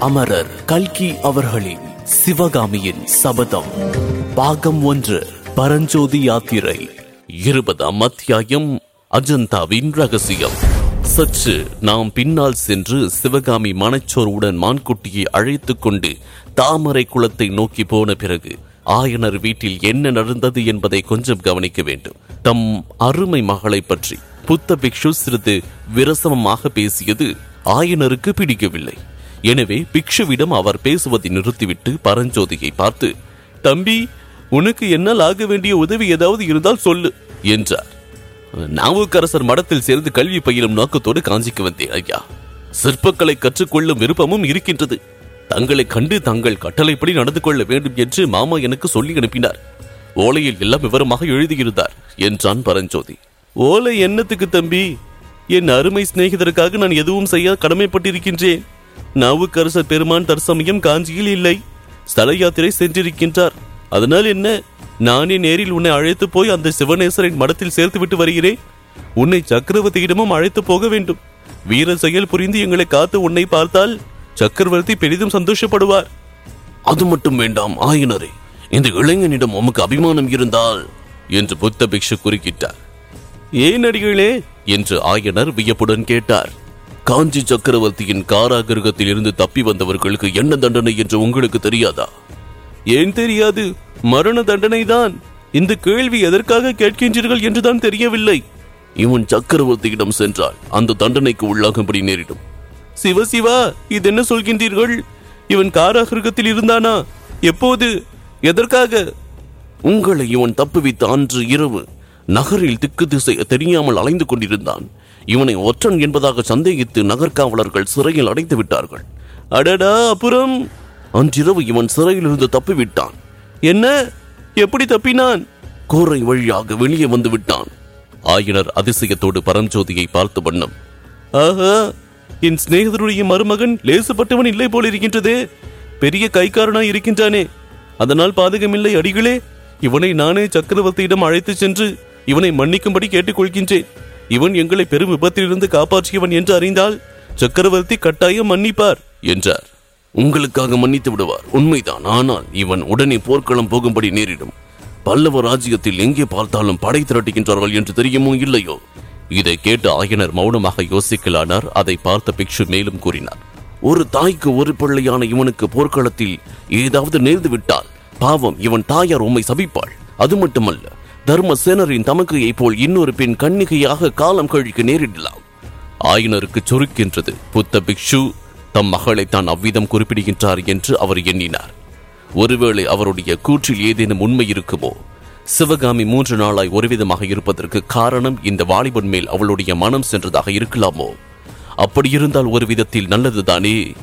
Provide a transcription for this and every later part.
அமரர் கல்கி அவர்களின் சிவகாமியின் சபதம். பாகம் ஒன்று பரஞ்சோதி யாத்திரை இருபதாம் அத்தியாயம் அஜந்தாவின் ரகசியம். சற்று நாம் பின்னால் சென்று சிவகாமி மனச்சோருடன் மான்குட்டியை அழைத்துக் கொண்டு தாமரை குளத்தை நோக்கி போன பிறகு ஆயனர் வீட்டில் என்ன நடந்தது என்பதை கொஞ்சம் கவனிக்க வேண்டும். தம் அருமை மகளை பற்றி புத்த பிக்ஷு சிறிது விரசமமாக பேசியது ஆயனருக்கு பிடிக்கவில்லை. எனவே பிக்ஷுவிடம் அவர் பேசுவதை நிறுத்திவிட்டு பரஞ்சோதியை பார்த்து தம்பி உனக்கு என்னால் ஆக வேண்டிய உதவி ஏதாவது இருந்தால் சொல்லு என்றார். நாவுக்கரசர் மடத்தில் சேர்ந்து கல்வி பயிலும் நோக்கத்தோடு காஞ்சிக்கு வந்தேன் ஐயா. சிற்பக்கலை கற்றுக்கொள்ளும் விருப்பமும் இருக்கின்றது. தங்களை கண்டு தங்கள் கட்டளைப்படி நடந்து கொள்ள வேண்டும் என்று மாமா எனக்கு சொல்லி அனுப்பினார். ஓலையில் எல்லாம் விவரமாக எழுதியிருந்தார் என்றான் பரஞ்சோதி. ஓலை என்னத்துக்கு தம்பி? என் அருமை சிநேகிதருக்காக நான் எதுவும் செய்ய கடமைப்பட்டிருக்கின்றேன். நாவுக்கரசர் பெருமான் தற்சமயம் காஞ்சியில் இல்லை. ஸ்தல யாத்திரை சென்றிருக்கின்றார். அதனால் என்ன? நானே நேரில் உன்னை அழைத்து போய் அந்த சிவனேசரின் மடத்தில் சேர்த்து விட்டு வருகிறேன். உன்னை சக்கரவர்த்தியிடமும் அழைத்து போக வேண்டும். வீர செயல் புரிந்து எங்களை காத்து உன்னை பார்த்தால் சக்கரவர்த்தி பெரிதும் சந்தோஷப்படுவார். அது மட்டும் வேண்டாம் ஆயனரே. இந்த இளைஞனிடம் உமக்கு அபிமானம் இருந்தால் என்று புத்த பிக்ஷு குறுக்கிட்டார். ஏன் அடிகளே? என்று ஆயனர் வியப்புடன் கேட்டார். காஞ்சி சக்கரவர்த்தியின் காராகிரகத்தில் இருந்து தப்பி வந்தவர்களுக்கு என்ன தண்டனை என்று உங்களுக்கு தெரியாதா? ஏன் தெரியாது? மரண தண்டனை தான் இந்த கேள்வி எதற்காக கேட்கின்றீர்கள் என்றுதான் தெரியவில்லை. இவன் சக்கரவர்த்தியிடம் சென்றால் அந்த தண்டனைக்கு உள்ளாகும்படி நேரிடும். சிவ சிவா இது என்ன சொல்கின்றீர்கள்? இவன் காராகிரகத்தில் இருந்தானா? எப்போது? எதற்காக? உங்களை இவன் தப்புவித்த அன்று இரவு நகரில் திக்கு திசை தெரியாமல் அலைந்து கொண்டிருந்தான். இவனை ஒற்றன் என்பதாக சந்தேகித்து நகர்காவலர்கள் சிறையில் அடைத்து விட்டார்கள். அடடா அப்புறம்? அன்றிரவு இவன் சிறையிலிருந்து தப்பிவிட்டான். என்ன? எப்படி தப்பினான்? கோரை வழியாக வெளியே வந்து விட்டான். ஆயனர் அதிசயத்தோடு பரஞ்சோதியை பார்த்த வண்ணம். ஆஹா என் சிநேகிதருடைய மருமகன் லேசுப்பட்டவன் இல்லை போல இருக்கின்றதே. பெரிய கைக்காரனா இருக்கின்றானே. அதனால் பாதகமில்லை அடிகளே. இவனை நானே சக்கரவர்த்தியிடம் அழைத்துச் சென்று இவனை மன்னிக்கும்படி கேட்டுக்கொள்கின்றேன். இவன் எங்களை பெரும் விபத்திலிருந்து காப்பாற்றியவன் என்று அறிந்தால் சக்கரவர்த்தி கட்டாயம் மன்னிப்பார் என்றார். உங்களுக்காக மன்னித்து விடுவார். உண்மைதான். ஆனால் இவன் உடனே போர்க்களம் போகும்படி நேரிடும். பல்லவ ராஜ்யத்தில் எங்கே பார்த்தாலும் படை திரட்டுகின்றார்கள் என்று தெரியுமோ இல்லையோ? இதை கேட்டு ஆயனர் மௌனமாக யோசிக்கலானார். அதை பார்த்த பிக்ஷு மேலும் கூறினார். ஒரு தாய்க்கு ஒரு பிள்ளையான இவனுக்கு போர்க்களத்தில் ஏதாவது நேர்ந்து விட்டால் பாவம் இவன் தாயார் உம்மை சபிப்பாள். அது மட்டுமல்ல தர்மசேனரின் தமக்கையை போல் இன்னொரு பெண் கன்னிகையாக காலம் கழிக்க நேரிடலாம். ஆயனருக்கு சுருக்கின்றது. புத்த பிக்ஷு தம் மகளை தான் அவ்விதம் குறிப்பிடுகின்றார் என்று அவர் எண்ணினார். ஒருவேளை அவருடைய கூற்றில் ஏதேனும் உண்மை இருக்குமோ? சிவகாமி மூன்று நாளாய் ஒருவிதமாக இருப்பதற்கு காரணம் இந்த வாலிபன் மேல் அவளுடைய மனம் சென்றதாக இருக்கலாமோ? அப்படி இருந்தால் ஒரு விதத்தில் நல்லதுதானே?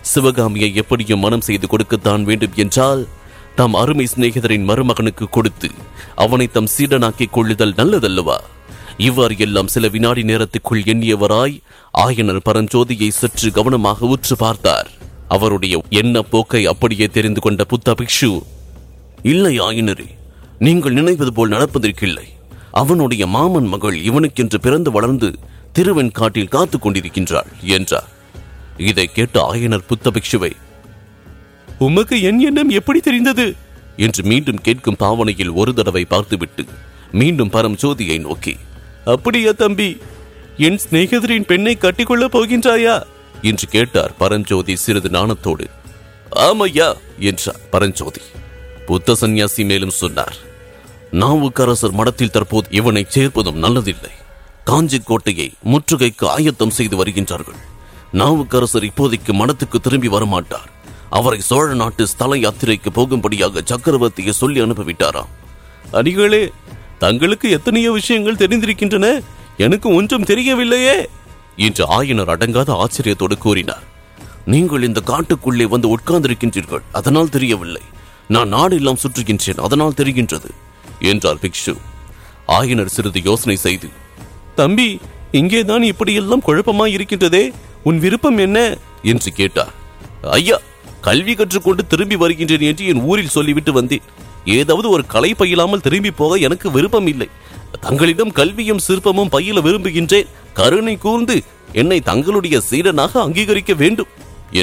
சிவகாமியை எப்படியும் மனம் செய்து கொடுக்கத்தான் வேண்டும் என்றால் தம் அருமை சிநேகிதரின் மருமகனுக்கு கொடுத்து அவனை தம் சீடனாக்கிக் கொள்ளுதல் நல்லதல்லவா? இவ்வாறு எல்லாம் சில வினாடி நேரத்துக்குள் எண்ணியவராய் ஆயனர் பரஞ்சோதியை சற்று கவனமாக உற்று பார்த்தார். அவருடைய எண்ண போக்கை அப்படியே தெரிந்து கொண்ட புத்த பிக்ஷு இல்லை ஆயினரே நீங்கள் நினைவது போல் நடப்பதற்கில்லை. அவனுடைய மாமன் மகள் இவனுக்கென்று பிறந்து வளர்ந்து திருவெண்காட்டில் காத்துக் கொண்டிருக்கின்றாள் என்றார். இதை கேட்ட ஆயனர் புத்த பிக்ஷுவை உமக்கு என் எண்ணம் எப்படி தெரிந்தது? என்று மீண்டும் கேட்கும் பாவனையில் ஒரு தடவை பார்த்துவிட்டு மீண்டும் பரம் ஜோதியை நோக்கி அப்படியா தம்பி என் சிநேகிதரின் பெண்ணை கட்டிக்கொள்ளப் போகின்றாயா? என்று கேட்டார் பரஞ்சோதி சிறிது நாணத்தோடு. ஆமையா என்றார் பரஞ்சோதி. புத்த சந்நியாசி மேலும் சொன்னார் நாவுக்கரசர் மடத்தில் தற்போது இவனை சேர்ப்பதும் நல்லதில்லை. காஞ்சி கோட்டையை முற்றுகைக்கு ஆயத்தம் செய்து வருகின்றார்கள். நாவுக்கரசர் இப்போதைக்கு மடத்துக்கு திரும்பி வரமாட்டார். அவரை சோழ நாட்டு ஸ்தல யாத்திரைக்கு போகும்படியாக சக்கரவர்த்தியை சொல்லி அனுப்பிவிட்டாராம் அடிகளே தங்களுக்கு எத்தனையோ விஷயங்கள் தெரிந்திருக்கின்றன. எனக்கு ஒன்றும் தெரியவில்லையே. என்று ஆயனர் அடங்காத ஆச்சரியத்தோடு கூறினார். நீங்கள் இந்த காட்டுக்குள்ளே வந்து உட்கார்ந்திருக்கின்றீர்கள் அதனால் தெரியவில்லை. நான் நாடெல்லாம் சுற்றுகின்றேன் அதனால் தெரிகின்றது என்றார் பிக்ஷு. ஆயனர் சிறிது யோசனை செய்து தம்பி இங்கேதான் இப்படியெல்லாம் குழப்பமாய் இருக்கின்றதே. உன் விருப்பம் என்ன? என்று கேட்டார். ஐயா கல்வி கற்றுக்கொண்டு திரும்பி வருகின்றேன் என்று என் ஊரில் சொல்லிவிட்டு வந்தேன். ஏதாவது ஒரு கலை பயிலாமல் திரும்பி போக எனக்கு விருப்பம் இல்லை. தங்களிடம் கல்வியும் சிற்பமும் பயில விரும்புகின்றேன். கருணை கூர்ந்து என்னை தங்களுடைய சீடனாக அங்கீகரிக்க வேண்டும்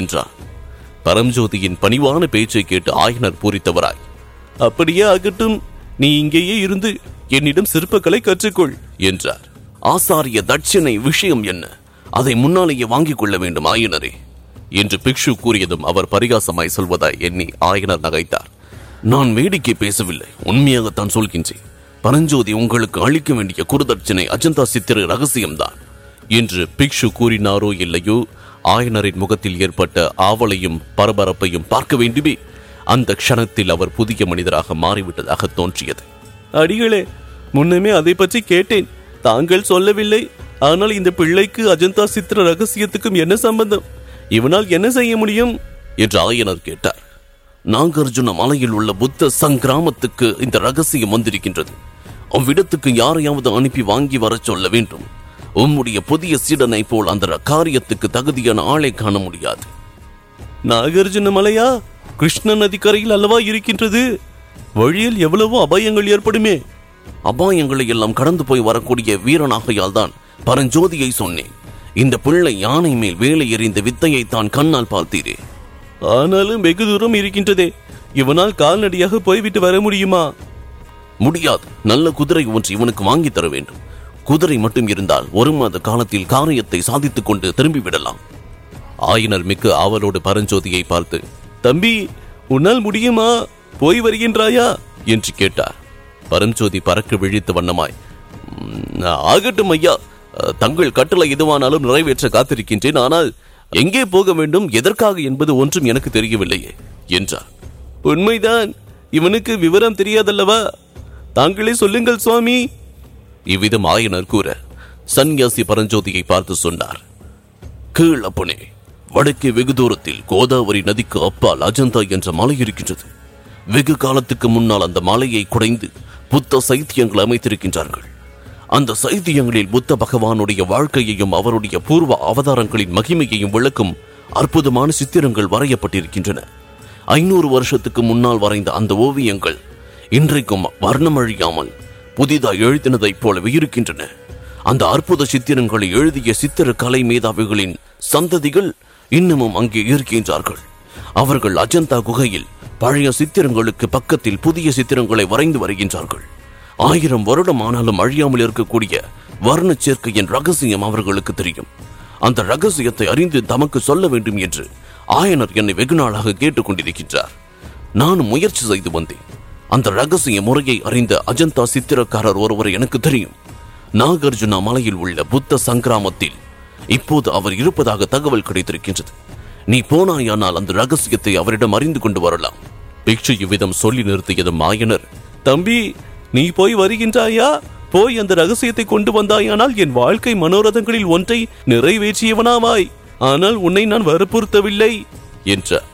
என்றார் பரம்ஜோதியின் பணிவான பேச்சை கேட்டு ஆயனர் பூரித்தவராய். அப்படியே ஆகட்டும் நீ இங்கேயே இருந்து என்னிடம் சிற்பக்கலை கற்றுக்கொள் என்றார். ஆசாரிய தட்சிணை விஷயம் என்ன? அதை முன்னாலேயே வாங்கிக் கொள்ள வேண்டும் ஆயனரே. என்று பிக்ஷு கூறியதும் அவர் பரிகாசமாய் சொல்வதாய் எண்ணி ஆயனர் நகைத்தார். நான் வேடிக்கை பேசவில்லை உண்மையாகத்தான் சொல்கின்றேன். பரஞ்சோதி உங்களுக்கு அளிக்க வேண்டிய குருதட்சணை அஜந்தா சித்திர ரகசியம்தான் என்று பிக்ஷு கூறினாரோ இல்லையோ ஆயனரின் முகத்தில் ஏற்பட்ட ஆவலையும் பரபரப்பையும் பார்க்க வேண்டுமே அந்த க்ஷணத்தில் அவர் புதிய மனிதராக மாறிவிட்டதாக தோன்றியது. அடிகளே முன்னமே அதை பற்றி கேட்டேன். தாங்கள் சொல்லவில்லை ஆனால் இந்த பிள்ளைக்கு அஜந்தா சித்திர ரகசியத்துக்கும் என்ன சம்பந்தம்? இவனால் என்ன செய்ய முடியும்? என்று ஆயனர் கேட்டார். நாகார்ஜுன மலையில் உள்ள புத்த சங்கிராமத்துக்கு இந்த ரகசியம் வந்திருக்கின்றது. அவ்விடத்துக்கு யாரையாவது அனுப்பி வாங்கி வரச் சொல்ல வேண்டும். உம்முடைய புதிய சீடனை போல் அந்த காரியத்துக்கு தகுதியான ஆளை காண முடியாது. நாகார்ஜுன மலையா? கிருஷ்ண நதிக்கரையில் அல்லவா இருக்கின்றது? வழியில் எவ்வளவோ அபாயங்கள் ஏற்படுமே. அபாயங்களை எல்லாம் கடந்து போய் வரக்கூடிய வீரனாகையால் தான் பரஞ்சோதியை சொன்னேன். இந்த பிள்ளை யானை மேல் வேலை எறிந்த வித்தையை தான் கண்ணால் பார்த்தீரே. ஆனாலும் வெகு தூரம் இருக்கின்றதே. இவனால் கால்நடியாக போய்விட்டு வர முடியுமா? முடியாது. நல்ல குதிரை ஒன்று இவனுக்கு வாங்கி தர வேண்டும். குதிரை மட்டும் இருந்தால் ஒரு மாத காலத்தில் காரியத்தை சாதித்துக் கொண்டு திரும்பி விடலாம். மிக்க ஆவலோடு பரஞ்சோதியை பார்த்து தம்பி உன்னால் முடியுமா? போய் வருகின்றாயா? என்று கேட்டார். பரஞ்சோதி பறக்க விழித்த வண்ணமாய் ஆகட்டும் ஐயா. தங்கள் கட்டளை எதுவானாலும் நிறைவேற்ற காத்திருக்கின்றேன். ஆனால் எங்கே போக வேண்டும் எதற்காக என்பது ஒன்றும் எனக்கு தெரியவில்லையே என்றார். உண்மைதான் இவனுக்கு விவரம் தெரியாதல்லவா? தாங்களே சொல்லுங்கள் சுவாமி. இவ்விதம் ஆயனர் கூற சன்யாசி பரஞ்சோதியை பார்த்து சொன்னார். கீழப்பனே வடக்கே வெகு தூரத்தில் கோதாவரி நதிக்கு அப்பால் அஜந்தா என்ற மலை இருக்கின்றது. வெகு காலத்துக்கு முன்னால் அந்த மலையை குடைந்து புத்த சைத்தியங்கள் அமைத்திருக்கின்றார்கள். அந்த சைத்தியங்களில் புத்த பகவானுடைய வாழ்க்கையையும் அவருடைய பூர்வ அவதாரங்களின் மகிமையையும் விளக்கும் அற்புதமான சித்திரங்கள் வரையப்பட்டிருக்கின்றன. ஐநூறு வருஷத்துக்கு முன்னால் வரைந்த அந்த ஓவியங்கள் இன்றைக்கும் வர்ணமழியாமல் புதிதாக எழுதினதைப் போலவே இருக்கின்றன. அந்த அற்புத சித்திரங்களை எழுதிய சித்திர கலை மேதாவிகளின் சந்ததிகள் இன்னமும் அங்கே இருக்கின்றார்கள். அவர்கள் அஜந்தா குகையில் பழைய சித்திரங்களுக்கு பக்கத்தில் புதிய சித்திரங்களை வரைந்து வருகின்றார்கள். ஆயிரம் வருடம் ஆனாலும் அழியாமல் இருக்கக்கூடிய வர்ண சேர்க்கையின் ரகசியம் அவர்களுக்கு தெரியும். அந்த ரகசியத்தை அறிந்து தமக்கு சொல்ல வேண்டும் என்று ஆயனர் என்னை வெகு நாளாக கேட்டுக்கொண்டிருக்கின்றார். நானும் முயற்சி செய்து வந்தேன். அந்த ரகசிய முறையை அறிந்த அஜந்தா சித்திரக்காரர் ஒருவர் எனக்கு தெரியும். நாகார்ஜுனா மலையில் உள்ள புத்த சங்கிராமத்தில் இப்போது அவர் இருப்பதாக தகவல் கிடைத்திருக்கின்றது. நீ போனாயானால் அந்த ரகசியத்தை அவரிடம் அறிந்து கொண்டு வரலாம். பிக்ஷு இவ்விதம் சொல்லி நிறுத்தியதும் ஆயனர் தம்பி நீ போய் வருகின்றாயா? போய் அந்த ரகசியத்தை கொண்டு வந்தாயானால் என் வாழ்க்கை மனோரதங்களில் ஒன்றை நிறைவேற்றியவனாவாய். ஆனால் உன்னை நான் வற்புறுத்தவில்லை என்றார்.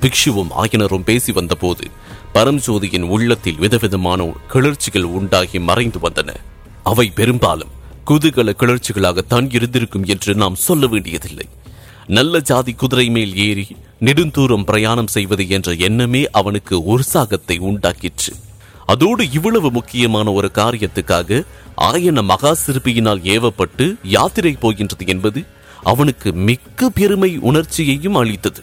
பிக்ஷுவும் ஆயனரும் பேசி வந்தபோது பரம்ஜோதியின் உள்ளத்தில் விதவிதமான கிளர்ச்சிகள் உண்டாகி மறைந்து வந்தன. அவை பெரும்பாலும் குதூகல கிளர்ச்சிகளாகத்தான் இருந்திருக்கும் என்று நாம் சொல்ல வேண்டியதில்லை. நல்ல ஜாதி குதிரை மேல் ஏறி நெடுந்தூரம் பிரயாணம் செய்வது என்ற எண்ணமே அவனுக்கு உற்சாகத்தை உண்டாக்கிற்று. அதோடு இவ்வளவு முக்கியமான ஒரு காரியத்துக்காக ஆயன மகா சிற்பியினால் ஏவப்பட்டு யாத்திரை போகின்றது என்பது அவனுக்கு மிக்க பெருமை உணர்ச்சியையும் அளித்தது.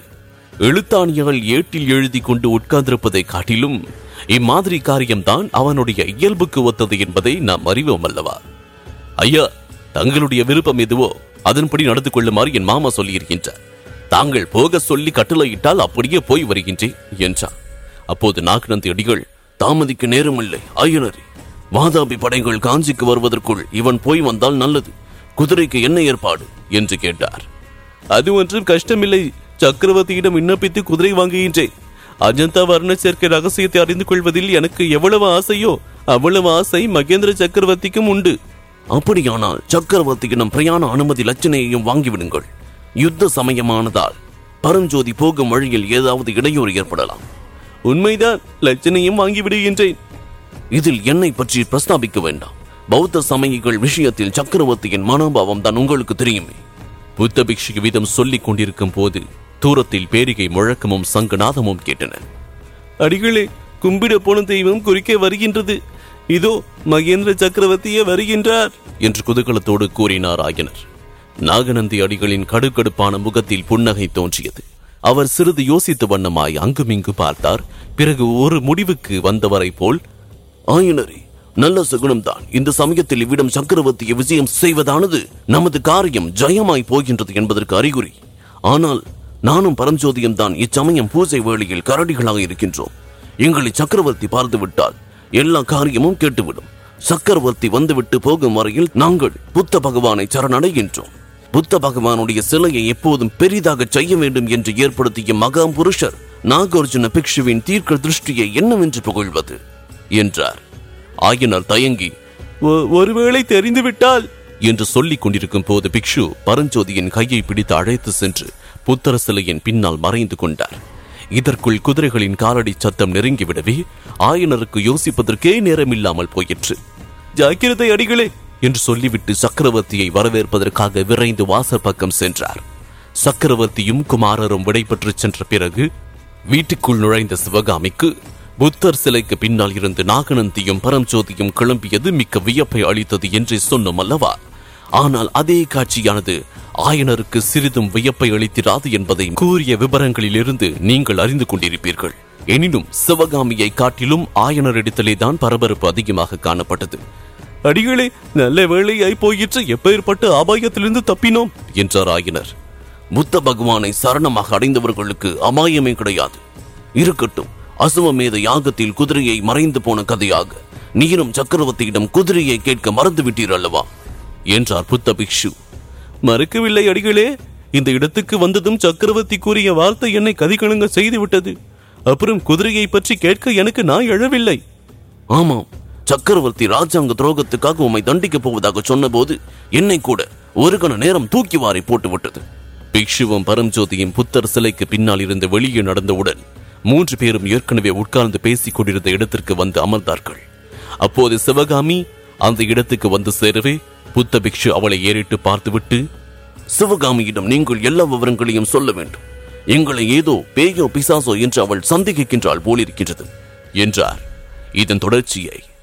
எழுத்தாணியால் ஏட்டில் எழுதி கொண்டு உட்கார்ந்திருப்பதை காட்டிலும் இம்மாதிரி காரியம்தான் அவனுடைய இயல்புக்கு ஒத்தது என்பதை நாம் அறிவோம் அல்லவா? ஐயா தங்களுடைய விருப்பம் எதுவோ அதன்படி நடந்து கொள்ளுமாறு என் மாமா சொல்லியிருக்கின்றார். தாங்கள் போக சொல்லி கட்டளையிட்டால் அப்படியே போய் வருகின்றேன் என்றார் அப்போது நாகநந்தி அடிகள் தாமதிக்க நேரமில்லை. ஆயனரே வாதாபி படைகள் காஞ்சிக்கு வருவதற்குள் இவன் போய் வந்தால் நல்லது. குதிரைக்கு என்ன ஏற்பாடு? என்று கேட்டார். அது ஒன்றும் கஷ்டமில்லை. சக்கரவர்த்தியிடம் விண்ணப்பித்து குதிரை வாங்குகின்றேன். அஜந்தா வர்ண சேர்க்கை ரகசியத்தை அறிந்து கொள்வதில் எனக்கு எவ்வளவு ஆசையோ அவ்வளவு ஆசை மகேந்திர சக்கரவர்த்திக்கும் உண்டு. அப்படியானால் சக்கரவர்த்தியிடம் பிரயாண அனுமதி லட்சணையையும் வாங்கிவிடுங்கள். யுத்த சமயமானதால். பரஞ்சோதி போகும் வழியில் ஏதாவது இடையூறு ஏற்படலாம். உண்மைதான் லட்சணையும் வாங்கிவிடுகின்றேன் இதில் என்னை பற்றி பிரஸ்தாபிக்க வேண்டாம். பௌத்த சமயிகள் விஷயத்தில் சக்கரவர்த்தியின் மனோபாவம் தான் உங்களுக்கு தெரியுமே. புத்த பிக்ஷு விதம் சொல்லிக் கொண்டிருக்கும் போது தூரத்தில் பேரிகை முழக்கமும் சங்கநாதமும் கேட்டன. அடிகளே கும்பிட போன தெய்வம் குறுக்கே வருகின்றது. இதோ மகேந்திர சக்கரவர்த்தியே வருகின்றார் என்று குதூகலத்தோடு கூறினார் ஆயனர். நாகநந்தி அடிகளின் கடுக்கடுப்பான முகத்தில் புன்னகை தோன்றியது. அவர் சிறிது யோசித்த வண்ணமாய் அங்குமிங்கு பார்த்தார். பிறகு ஒரு முடிவுக்கு வந்தவரை போல் ஆயினரே நல்ல சகுனம்தான். இந்த சமயத்தில் இவ்விடம் சக்கரவர்த்தியை விஜயம் செய்வதானது நமது காரியம் ஜெயமாய் போகின்றது என்பதற்கு அறிகுறி. ஆனால் நானும் பரஞ்சோதியும் தான் இச்சமயம் பூஜை வேளையில் கரடிகளாக இருக்கின்றோம். எங்களை சக்கரவர்த்தி பார்த்து விட்டால் எல்லா காரியமும் கேட்டுவிடும். சக்கரவர்த்தி வந்துவிட்டு போகும் வரையில் நாங்கள் புத்த பகவானை சரணடைகின்றோம். புத்த பகவானுடைய சிலையை எப்போதும் பெரிதாக செய்ய வேண்டும் என்று ஏற்படுத்திய மகாம் புருஷர் நாகார்ஜுன பிக்ஷுவின் தீர்க்க திருஷ்டியை என்னவென்று புகழ்வது? என்றார். ஆயனர் தயங்கி "ஒ- ஒருவேளை தெரிந்துவிட்டால்? என்று சொல்லிக் கொண்டிருக்கும் போது பிக்ஷு பரஞ்சோதியின் கையை பிடித்து அழைத்து சென்று புத்தர சிலையின் பின்னால் மறைந்து கொண்டார். இதற்குள் குதிரைகளின் காலடி சத்தம் நெருங்கிவிடவே ஆயனருக்கு யோசிப்பதற்கே நேரமில்லாமல் போயிற்று. ஜாக்கிரதை அடிகளே என்று சொல்லிவிட்டு சக்கரவர்த்தியை வரவேற்பதற்காக விரைந்து வாசல் பக்கம் சென்றார். சக்கரவர்த்தியும் குமாரரும் விடைபெற்று சென்ற பிறகு வீட்டுக்குள் நுழைந்த சிவகாமிக்கு புத்தர் சிலைக்கு பின்னால் இருந்து நாகநந்தியும் பரஞ்சோதியும் கிளம்பியது மிக்க வியப்பை அளித்தது என்றே சொன்னோம் அல்லவா? ஆனால் அதே காட்சியானது ஆயனருக்கு சிறிதும் வியப்பை அளித்திராது என்பதை கூறிய விவரங்களிலிருந்து நீங்கள் அறிந்து கொண்டிருப்பீர்கள். எனினும் சிவகாமியை காட்டிலும் ஆயனரிடத்திலேதான் பரபரப்பு அதிகமாக காணப்பட்டது. அடிகளே நல்ல வேலையாய் போயிற்று. எப்பேற்பட்ட ஆபாயத்திலிருந்து தப்பினோம் என்றார் ஆயினர். புத்த பகவானை சரணமாக அடைந்தவர்களுக்கு அபாயமே கிடையாது. இருக்கட்டும் அசுவமேத யாகத்தில் குதிரையை மறைந்து போன கதையாக நீரும் சக்கரவர்த்தியிடம் குதிரையை கேட்க மறந்து விட்டீர் அல்லவா? என்றார் புத்த பிக்ஷு. மறுக்கவில்லை அடிகளே இந்த இடத்துக்கு வந்ததும் சக்கரவர்த்தி கூறிய வார்த்தை என்னை கதிகலங்க செய்து விட்டது அப்புறம் குதிரையை பற்றி கேட்க எனக்கு நான் எழவில்லை. ஆமாம் சக்கரவர்த்தி ராஜாங்க துரோகத்துக்காக உம்மை தண்டிக்கப் போவதாக சொன்னபோது என்னை கூட ஒரு கண நேரம் தூக்கி வாரி போட்டு விட்டது பிக்ஷுவும் பரம்ஜோதியும் புத்தர் சிலைக்கு பின்னால் இருந்து வெளியே நடந்தவுடன் மூன்று பேரும் ஏற்கனவே உட்கார்ந்து பேசிக் கொண்டிருந்த இடத்திற்கு வந்து அமர்ந்தார்கள். அப்போது சிவகாமி அந்த இடத்துக்கு வந்து சேரவே புத்த பிக்ஷு அவளை ஏறிட்டு பார்த்துவிட்டு சிவகாமியிடம் நீங்கள் எல்லா விவரங்களையும் சொல்ல வேண்டும். எங்களை ஏதோ பேயோ பிசாசோ என்று அவள் சந்தேகிக்கின்றாள் போலிருக்கின்றது என்றார். இதன் தொடர்ச்சியை